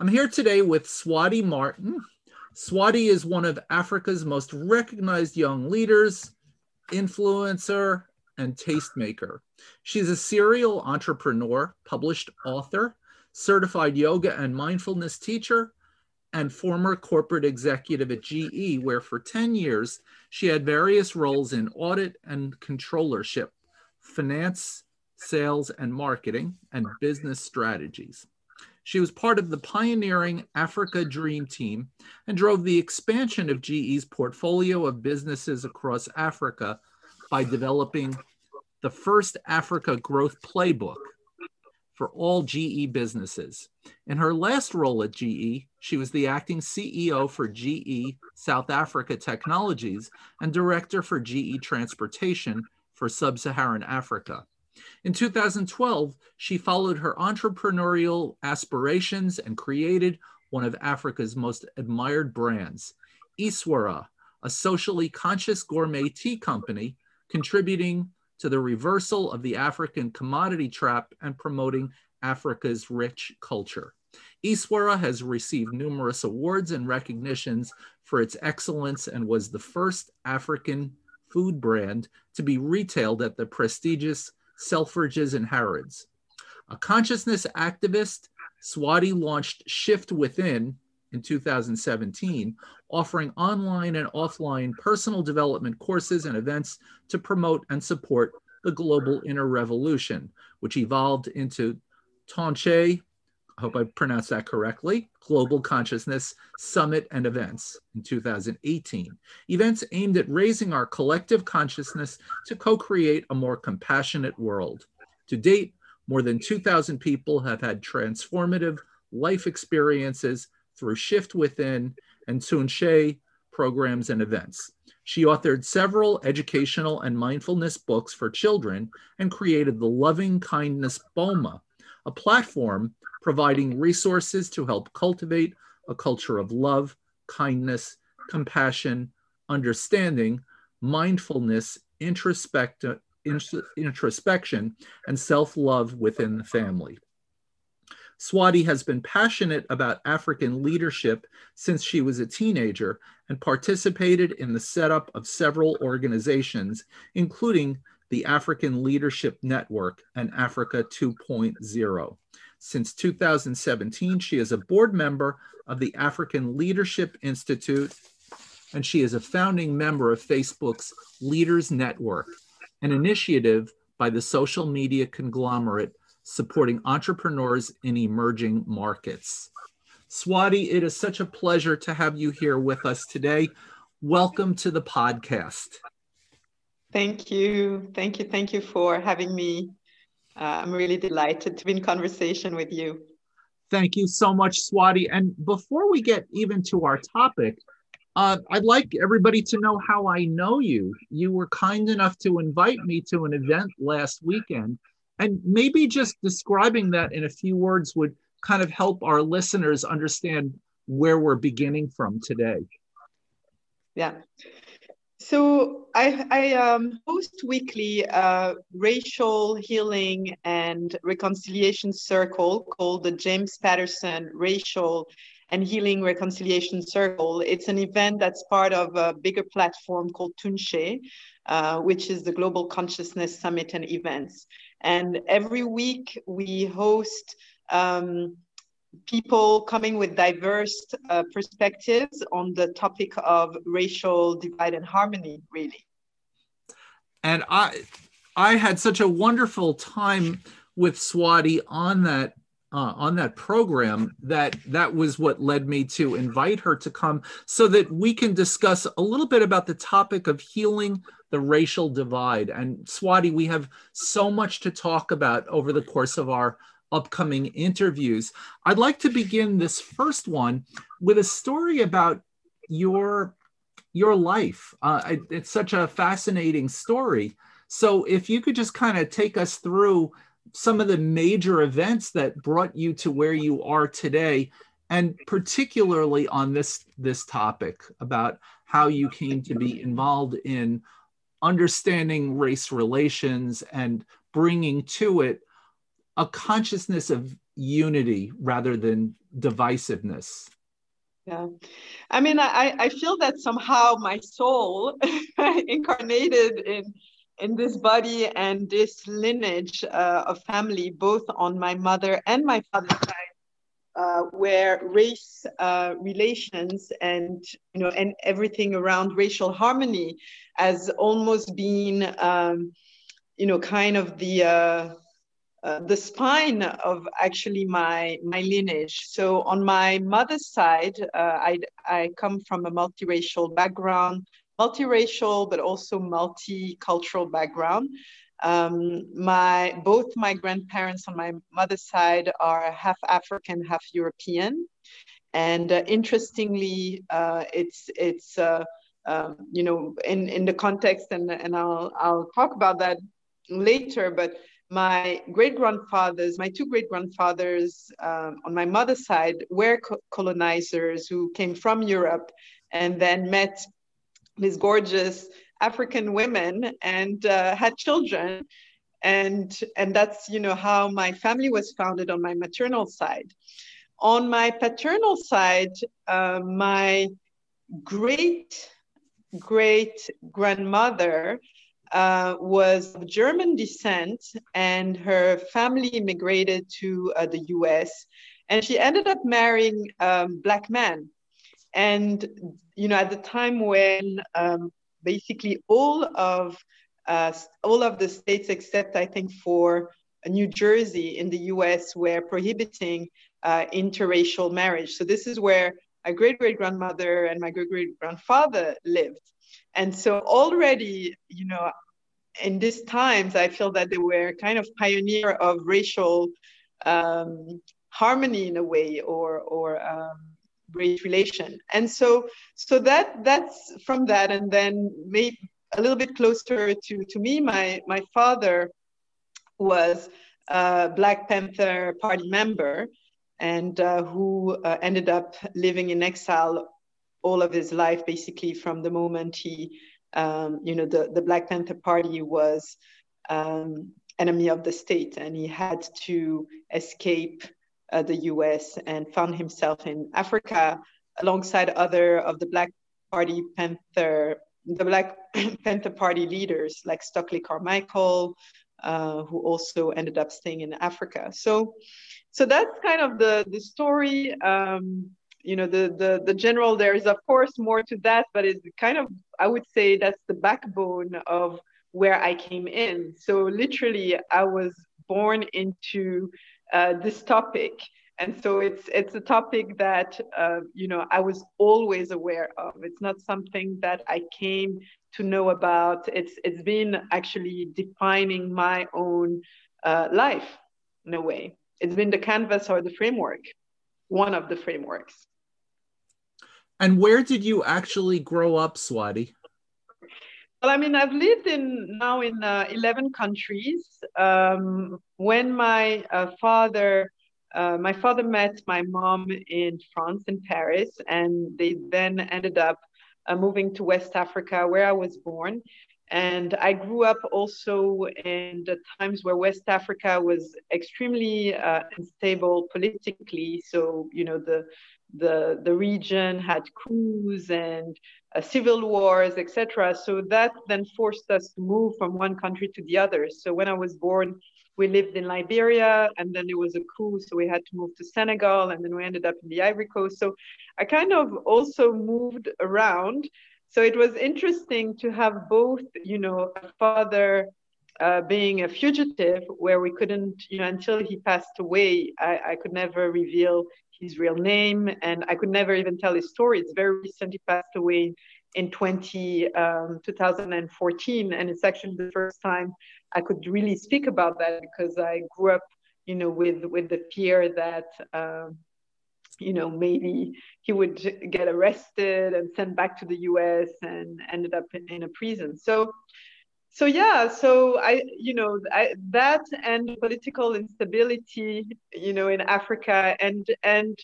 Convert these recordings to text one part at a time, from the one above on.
I'm here today with Swaady Martin. Swaady is one of Africa's most recognized young leaders, influencer, and tastemaker. She's a serial entrepreneur, published author, certified yoga and mindfulness teacher, and former corporate executive at GE, where for 10 years she had various roles in audit and controllership, finance, sales and marketing, and business strategies. She was part of the pioneering Africa Dream Team and drove the expansion of GE's portfolio of businesses across Africa by developing the first Africa Growth Playbook for all GE businesses. In her last role at GE, she was the acting CEO for GE South Africa Technologies and director for GE Transportation for Sub Saharan Africa. In 2012, she followed her entrepreneurial aspirations and created one of Africa's most admired brands, Yswara, a socially conscious gourmet tea company contributing to the reversal of the African commodity trap and promoting Africa's rich culture. Yswara has received numerous awards and recognitions for its excellence and was the first African food brand to be retailed at the prestigious Selfridges and Harrods. A consciousness activist, Swaady launched Shift Within in 2017, offering online and offline personal development courses and events to promote and support the global inner revolution, which evolved into Tonche, I hope I pronounced that correctly, Global Consciousness Summit and Events in 2018. Events aimed at raising our collective consciousness to co create a more compassionate world. To date, more than 2,000 people have had transformative life experiences through Shift Within and Tonche programs and events. She authored several educational and mindfulness books for children and created the Loving Kindness BOMA, a platform providing resources to help cultivate a culture of love, kindness, compassion, understanding, mindfulness, introspect- introspection, and self love within the family. Swaady has been passionate about African leadership since she was a teenager and participated in the setup of several organizations, including the African Leadership Network and Africa 2.0. Since 2017, she is a board member of the African Leadership Institute, and she is a founding member of Facebook's Leaders Network, an initiative by the social media conglomerate supporting entrepreneurs in emerging markets. Swaady, it is such a pleasure to have you here with us today. Welcome to the podcast. Thank you. Thank you. Thank you for having me. Uh, I'm really delighted to be in conversation with you. Thank you so much, Swaady. And before we get even to our topic, uh, I'd like everybody to know how I know you. You were kind enough to invite me to an event last weekend. And maybe just describing that in a few words would kind of help our listeners understand where we're beginning from today. Yeah. So I, I um, host weekly uh, racial healing and reconciliation circle called the James Patterson Racial and Healing Reconciliation Circle. It's an event that's part of a bigger platform called Tonche, uh, which is the Global Consciousness Summit and Events. And every week we host um, people coming with diverse uh, perspectives on the topic of racial divide and harmony really. And i i had such a wonderful time with Swaady on that uh, on that program that that was what led me to invite her to come so that we can discuss a little bit about the topic of healing the racial divide. And Swaady we have so much to talk about over the course of our upcoming interviews. I'd like to begin this first one with a story about your your life. Uh, it's such a fascinating story. So, if you could just kind of take us through some of the major events that brought you to where you are today, and particularly on this this topic about how you came to be involved in understanding race relations and bringing to it a consciousness of unity rather than divisiveness. Yeah. I mean, I, I feel that somehow my soul incarnated in in this body and this lineage uh, of family, both on my mother and my father's side, uh, where race uh, relations and you know and everything around racial harmony has almost been um, you know kind of the uh, the spine of actually my my lineage. So on my mother's side, uh, I I come from a multiracial background, multiracial but also multicultural background. Um, my both my grandparents on my mother's side are half African, half European, and uh, interestingly, uh, it's it's uh, um, you know in in the context and and I'll I'll talk about that later, but my great grandfathers, my two great grandfathers um, on my mother's side were co- colonizers who came from Europe and then met these gorgeous African women and uh, had children. And, and that's you know how my family was founded on my maternal side. On my paternal side, uh, my great great grandmother uh, was of German descent, and her family immigrated to uh, the US. And she ended up marrying a um, black man. And, you know, at the time when um, basically all of uh, all of the states, except I think for New Jersey in the US, were prohibiting uh, interracial marriage. So this is where my great great grandmother and my great great grandfather lived. And so already, you know, in these times, I feel that they were kind of pioneer of racial um, harmony in a way, or or um, race relation. And so, so that that's from that, and then maybe a little bit closer to to me. My my father was a Black Panther Party member, and uh, who uh, ended up living in exile all of his life, basically from the moment he, um, you know, the, the Black Panther Party was um, enemy of the state and he had to escape uh, the US and found himself in Africa alongside other of the Black Party Panther, the Black Panther Party leaders like Stokely Carmichael, uh, who also ended up staying in Africa. So, so that's kind of the the story. Um, you know the the the general there is of course more to that but it's kind of i would say that's the backbone of where i came in. So literally i was born into uh, this topic. And so it's it's a topic that uh, you know i was always aware of. It's not something that i came to know about. It's it's been actually defining my own uh, life in a way. It's been the canvas or the framework one of the frameworks and where did you actually grow up, Swaady? Well, I mean, I've lived in now in uh, 11 countries. Um, when my uh, father, uh, my father met my mom in France, in Paris, and they then ended up uh, moving to West Africa, where I was born. And I grew up also in the times where West Africa was extremely uh, unstable politically. So, you know, the the, the region had coups and uh, civil wars, etc. So that then forced us to move from one country to the other. So when I was born, we lived in Liberia, and then there was a coup, so we had to move to Senegal, and then we ended up in the Ivory Coast. So I kind of also moved around. So it was interesting to have both, you know, a father uh, being a fugitive, where we couldn't, you know, until he passed away, I, I could never reveal his real name, and I could never even tell his story. It's very recent. He passed away in 20, um, 2014, and it's actually the first time I could really speak about that because I grew up you know, with with the fear that. Um, you know, maybe he would get arrested and sent back to the US and ended up in, in a prison. So, so yeah, so I, you know, I, that and political instability, you know, in Africa, and and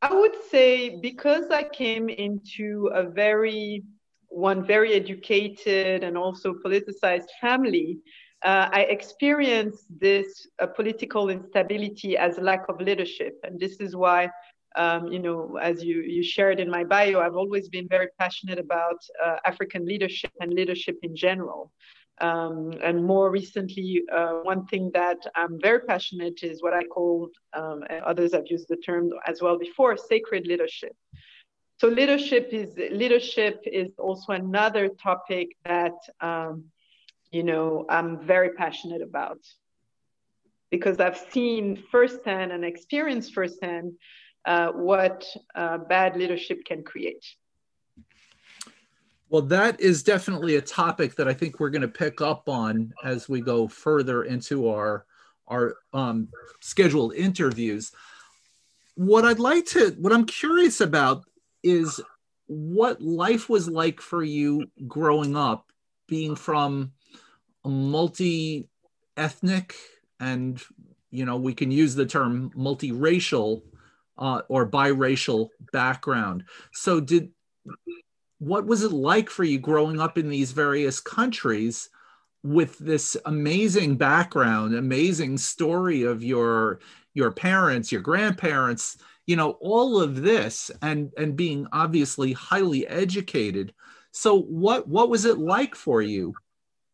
I would say because I came into a very one very educated and also politicized family, uh, I experienced this uh, political instability as lack of leadership, and this is why um, you know, as you, you shared in my bio, I've always been very passionate about uh, African leadership and leadership in general. Um, and more recently, uh, one thing that I'm very passionate is what I call, um, others have used the term as well before, sacred leadership. So leadership is leadership is also another topic that um, you know I'm very passionate about because I've seen firsthand and experienced firsthand uh, what uh, bad leadership can create. Well, that is definitely a topic that I think we're going to pick up on as we go further into our our um, scheduled interviews. What I'd like to, what I'm curious about is what life was like for you growing up, being from a multi ethnic and, you know, we can use the term multiracial uh, or biracial background. So, did what was it like for you growing up in these various countries with this amazing background, amazing story of your your parents, your grandparents, you know, all of this, and and being obviously highly educated. So, what what was it like for you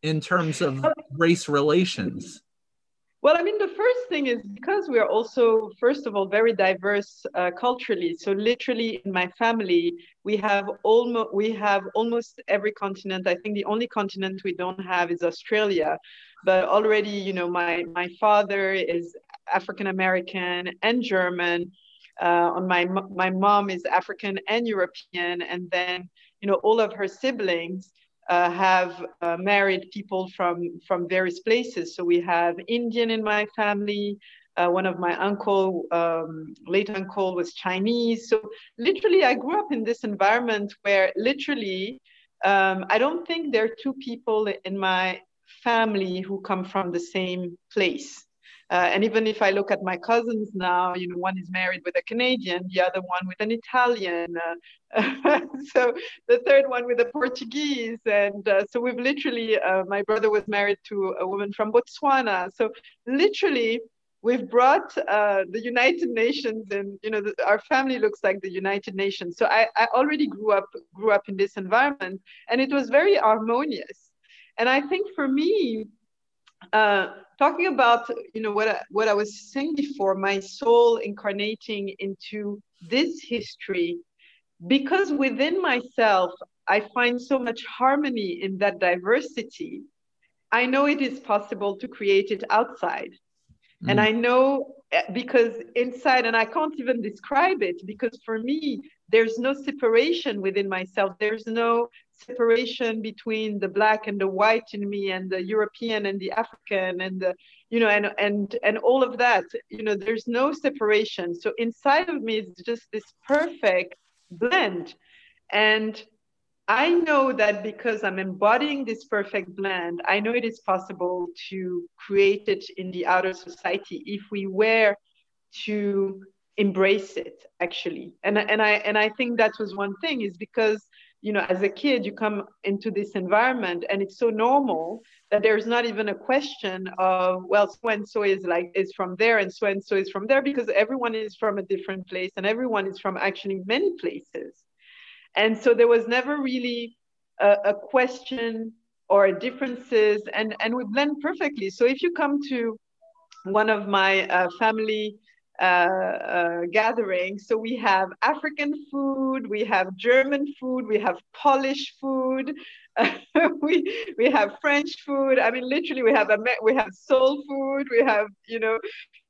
in terms of race relations? Well, I mean, the first thing is because we are also, first of all, very diverse uh, culturally. So, literally, in my family, we have almost we have almost every continent. I think the only continent we don't have is Australia. But already, you know, my my father is African American and German. Uh, on my my mom is African and European, and then you know all of her siblings uh, have uh, married people from from various places. So we have Indian in my family. Uh, one of my uncle, um, late uncle, was Chinese. So literally, I grew up in this environment where literally, um, I don't think there are two people in my family who come from the same place. Uh, and even if I look at my cousins now, you know, one is married with a Canadian, the other one with an Italian, uh, so the third one with a Portuguese, and uh, so we've literally, uh, my brother was married to a woman from Botswana, so literally. We've brought uh, the United Nations, and you know the, our family looks like the United Nations. So I, I already grew up grew up in this environment, and it was very harmonious. And I think for me, uh, talking about you know what I, what I was saying before, my soul incarnating into this history, because within myself I find so much harmony in that diversity. I know it is possible to create it outside. Mm. And I know eh, because inside, and I can't even describe it because for me, there's no separation within myself. There's no separation between the black and the white in me and the European and the African and the, you know, and and and all of that. You know, there's no separation. So inside of me is just this perfect blend. And I know that because I'm embodying this perfect blend, I know it is possible to create it in the outer society if we were to embrace it actually. And, and I and I think that was one thing is because you know as a kid you come into this environment and it's so normal that there's not even a question of well so and so is like is from there and so and so is from there because everyone is from a different place and everyone is from actually many places. And so there was never really a, a question or differences and and we blend perfectly. So if you come to one of my uh, family uh, uh, gathering. So we have African food, we have German food, we have Polish food, we we have French food. I mean, literally, we have we have soul food. We have you know,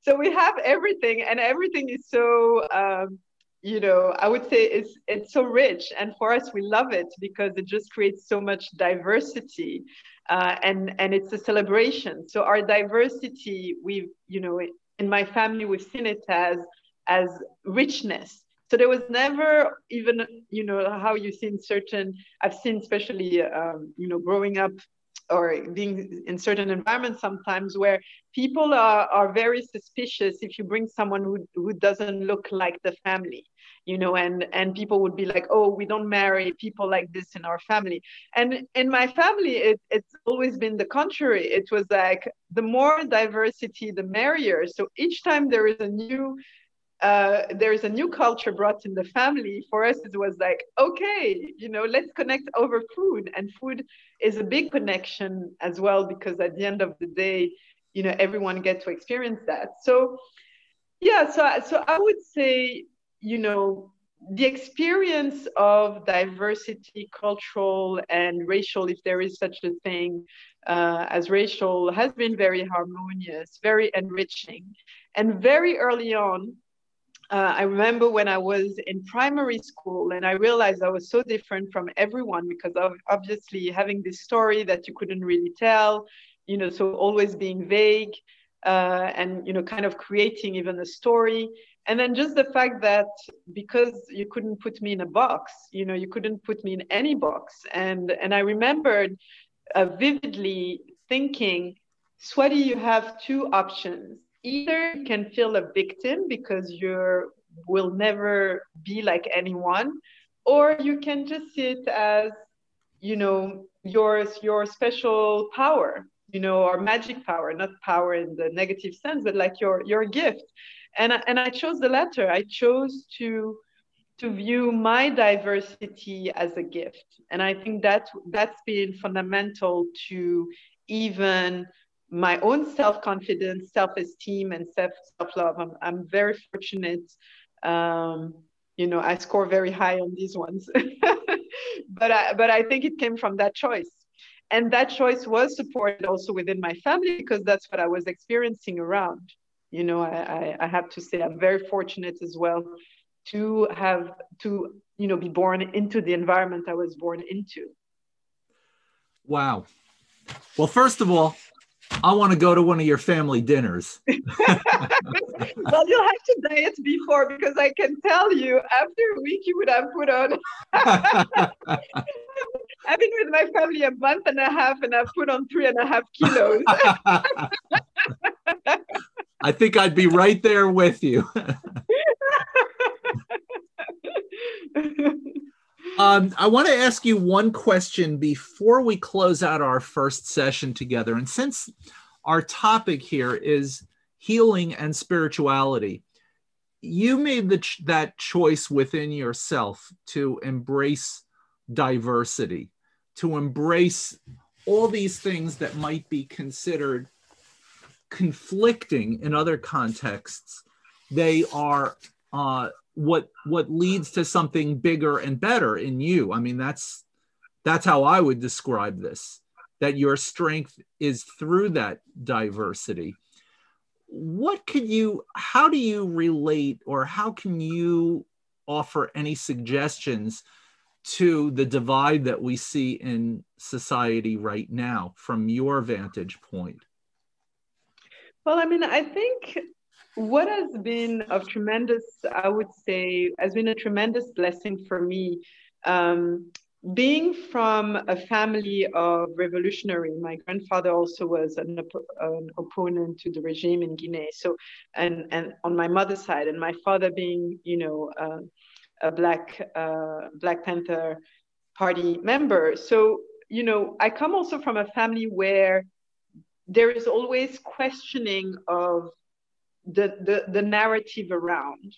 so we have everything, and everything is so. Um, you know, I would say it's it's so rich, and for us, we love it because it just creates so much diversity, uh, and and it's a celebration. So our diversity, we you know, in my family we've seen it as as richness. So there was never even you know how you see in certain i've seen especially um, you know growing up or being in certain environments sometimes where people are, are very suspicious if you bring someone who, who doesn't look like the family you know and and people would be like oh we don't marry people like this in our family and in my family it, it's always been the contrary it was like the more diversity the merrier so each time there is a new uh, there's a new culture brought in the family. For us, it was like, okay, you know, let's connect over food. And food is a big connection as well, because at the end of the day, you know, everyone gets to experience that. So, yeah, so, so I would say, you know, the experience of diversity, cultural and racial, if there is such a thing uh, as racial, has been very harmonious, very enriching. And very early on, uh, I remember when I was in primary school and I realized I was so different from everyone because of obviously having this story that you couldn't really tell, you know, so always being vague uh, and, you know, kind of creating even a story. And then just the fact that because you couldn't put me in a box, you know, you couldn't put me in any box. And, and I remembered uh, vividly thinking, Swaady, you have two options either you can feel a victim because you will never be like anyone or you can just see it as you know yours your special power you know or magic power not power in the negative sense but like your your gift and I, and I chose the latter i chose to to view my diversity as a gift and i think that that's been fundamental to even my own self confidence, self esteem, and self self love. I'm, I'm very fortunate. Um, you know, I score very high on these ones, but I, but I think it came from that choice, and that choice was supported also within my family because that's what I was experiencing around. You know, I, I, I have to say I'm very fortunate as well to have to you know be born into the environment I was born into. Wow. Well, first of all, I want to go to one of your family dinners. well, you'll have to diet before because I can tell you after a week you would have put on. I've been with my family a month and a half and I've put on three and a half kilos. I think I'd be right there with you. Um, I want to ask you one question before we close out our first session together. And since our topic here is healing and spirituality, you made the ch- that choice within yourself to embrace diversity, to embrace all these things that might be considered conflicting in other contexts. They are uh, what what leads to something bigger and better in you i mean that's that's how i would describe this that your strength is through that diversity what could you how do you relate or how can you offer any suggestions to the divide that we see in society right now from your vantage point well i mean i think what has been of tremendous, I would say, has been a tremendous blessing for me. Um, being from a family of revolutionary, my grandfather also was an, an, opponent to the regime in Guinea. So, and and on my mother's side, and my father being, you know, uh, a black uh, Black Panther Party member. So, you know, I come also from a family where there is always questioning of the, the, the narrative around.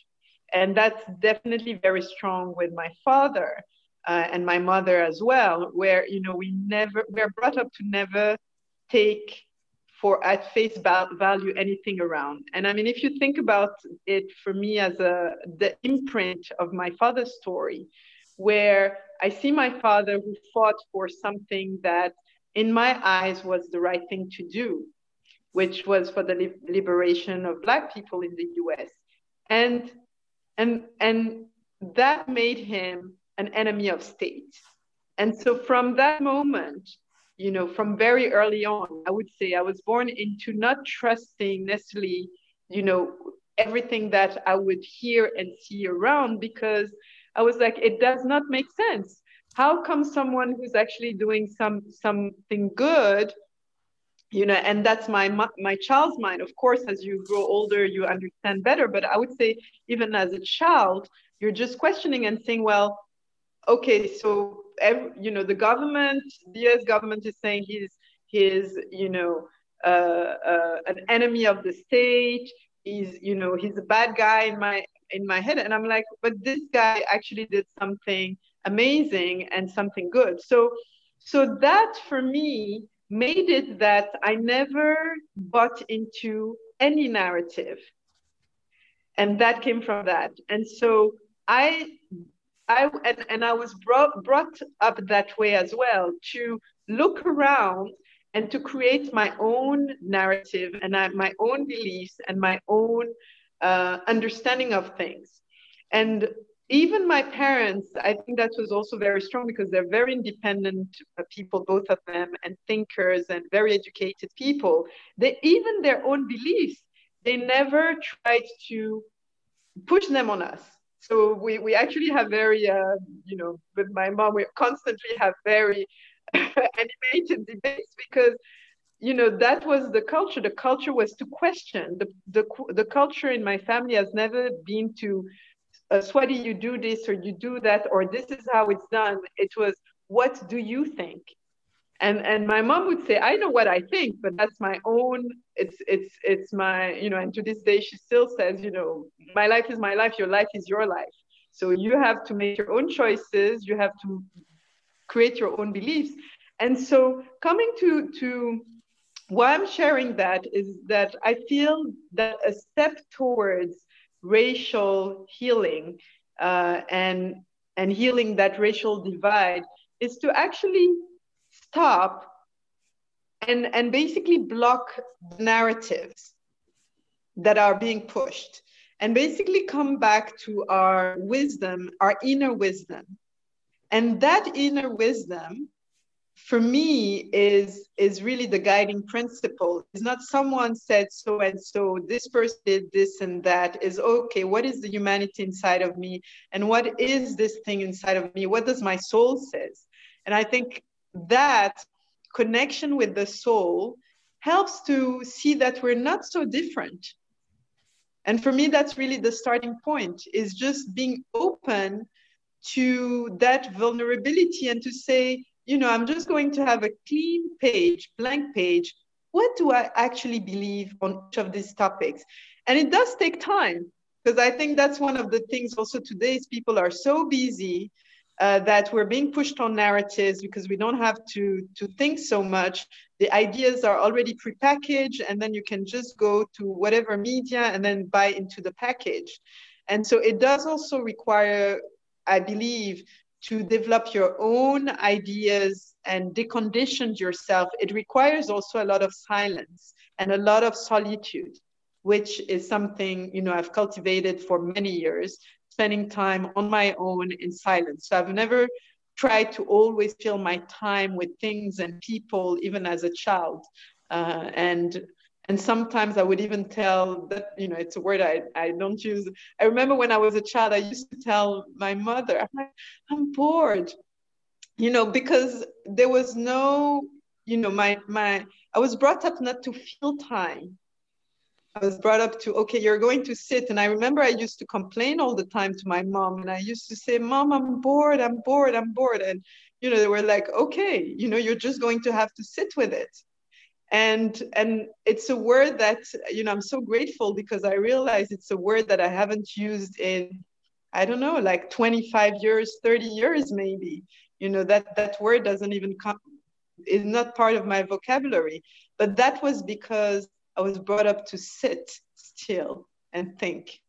And that's definitely very strong with my father uh, and my mother as well, where, you know, we never, we're brought up to never take for at face value anything around. And I mean, if you think about it for me as a, the imprint of my father's story, where I see my father who fought for something that in my eyes was the right thing to do which was for the li- liberation of Black people in the US. And, and, and that made him an enemy of state. And so from that moment, you know, from very early on, I would say I was born into not trusting necessarily you know, everything that I would hear and see around because I was like, it does not make sense. How come someone who's actually doing some something good, you know, and that's my my child's mind. Of course, as you grow older, you understand better. But I would say, even as a child, you're just questioning and saying, well, okay, so every, you know, the government, the U.S. government is saying he's he's you know uh, uh, an enemy of the state he's you know he's a bad guy in my in my head and i'm like but this guy actually did something amazing and something good. So so that for me made it that i never bought into any narrative. And that came from that. And so i i and, and i was brought brought up that way as well to look around and to create my own narrative and I, my own beliefs and my own uh, understanding of things. And even my parents, I think that was also very strong because they're very independent uh, people, both of them, and thinkers and very educated people. They even their own beliefs, they never tried to push them on us. So we, we actually have very, uh, you know, with my mom, we constantly have very animated debates because you know that was the culture the culture was to question the the, the culture in my family has never been to uh, Swaady you do this or you do that or this is how it's done. It was what do you think? And and my mom would say i know what i think but that's my own it's it's it's my you know and to this day she still says you know my life is my life your life is your life. So you have to make your own choices you have to create your own beliefs. And so coming to, to why I'm sharing that is that I feel that a step towards racial healing uh, and, and healing that racial divide is to actually stop and, and basically block narratives that are being pushed and basically come back to our wisdom, our inner wisdom, and that inner wisdom for me is is really the guiding principle. It's not someone said so and so this person did this and that is okay what is the humanity inside of me? And what is this thing inside of me? What does my soul says? And i think that connection with the soul helps to see that we're not so different. And for me that's really the starting point is just being open to that vulnerability and to say, you know, I'm just going to have a clean page, blank page. What do I actually believe on each of these topics? And it does take time because I think that's one of the things also today's people are so busy uh, that we're being pushed on narratives because we don't have to to think so much. The ideas are already prepackaged, and then you can just go to whatever media and then buy into the package. And so it does also require I believe, to develop your own ideas and decondition yourself, it requires also a lot of silence and a lot of solitude, which is something you know I've cultivated for many years, spending time on my own in silence. So I've never tried to always fill my time with things and people, even as a child. Uh, and and sometimes i would even tell that you know it's a word i, I don't use. I remember when i was a child i used to tell my mother i'm bored. You know because there was no you know my my i was brought up not to feel time. I was brought up to okay you're going to sit. And i remember i used to complain all the time to my mom and i used to say mom i'm bored i'm bored i'm bored. And you know they were like okay you know you're just going to have to sit with it and and it's a word that you know i'm so grateful because i realize it's a word that i haven't used in i don't know like 25 years 30 years maybe. You know that that word doesn't even come is not part of my vocabulary. But that was because i was brought up to sit still and think.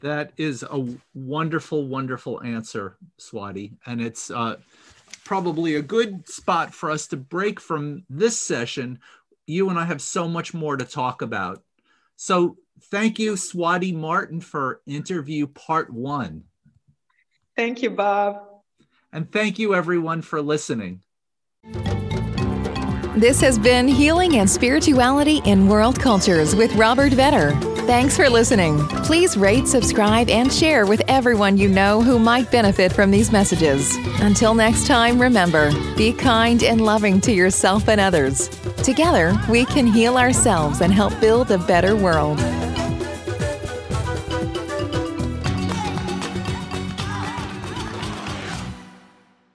That is a wonderful wonderful answer Swaady. And it's uh probably a good spot for us to break from this session. You and I have so much more to talk about. So thank you, Swaady Martin, for interview part one. Thank you, Bob. And thank you, everyone, for listening. This has been Healing and Spirituality in World Cultures with Robert Vetter. Thanks for listening. Please rate, subscribe, and share with everyone you know who might benefit from these messages. Until next time, remember be kind and loving to yourself and others. Together, we can heal ourselves and help build a better world.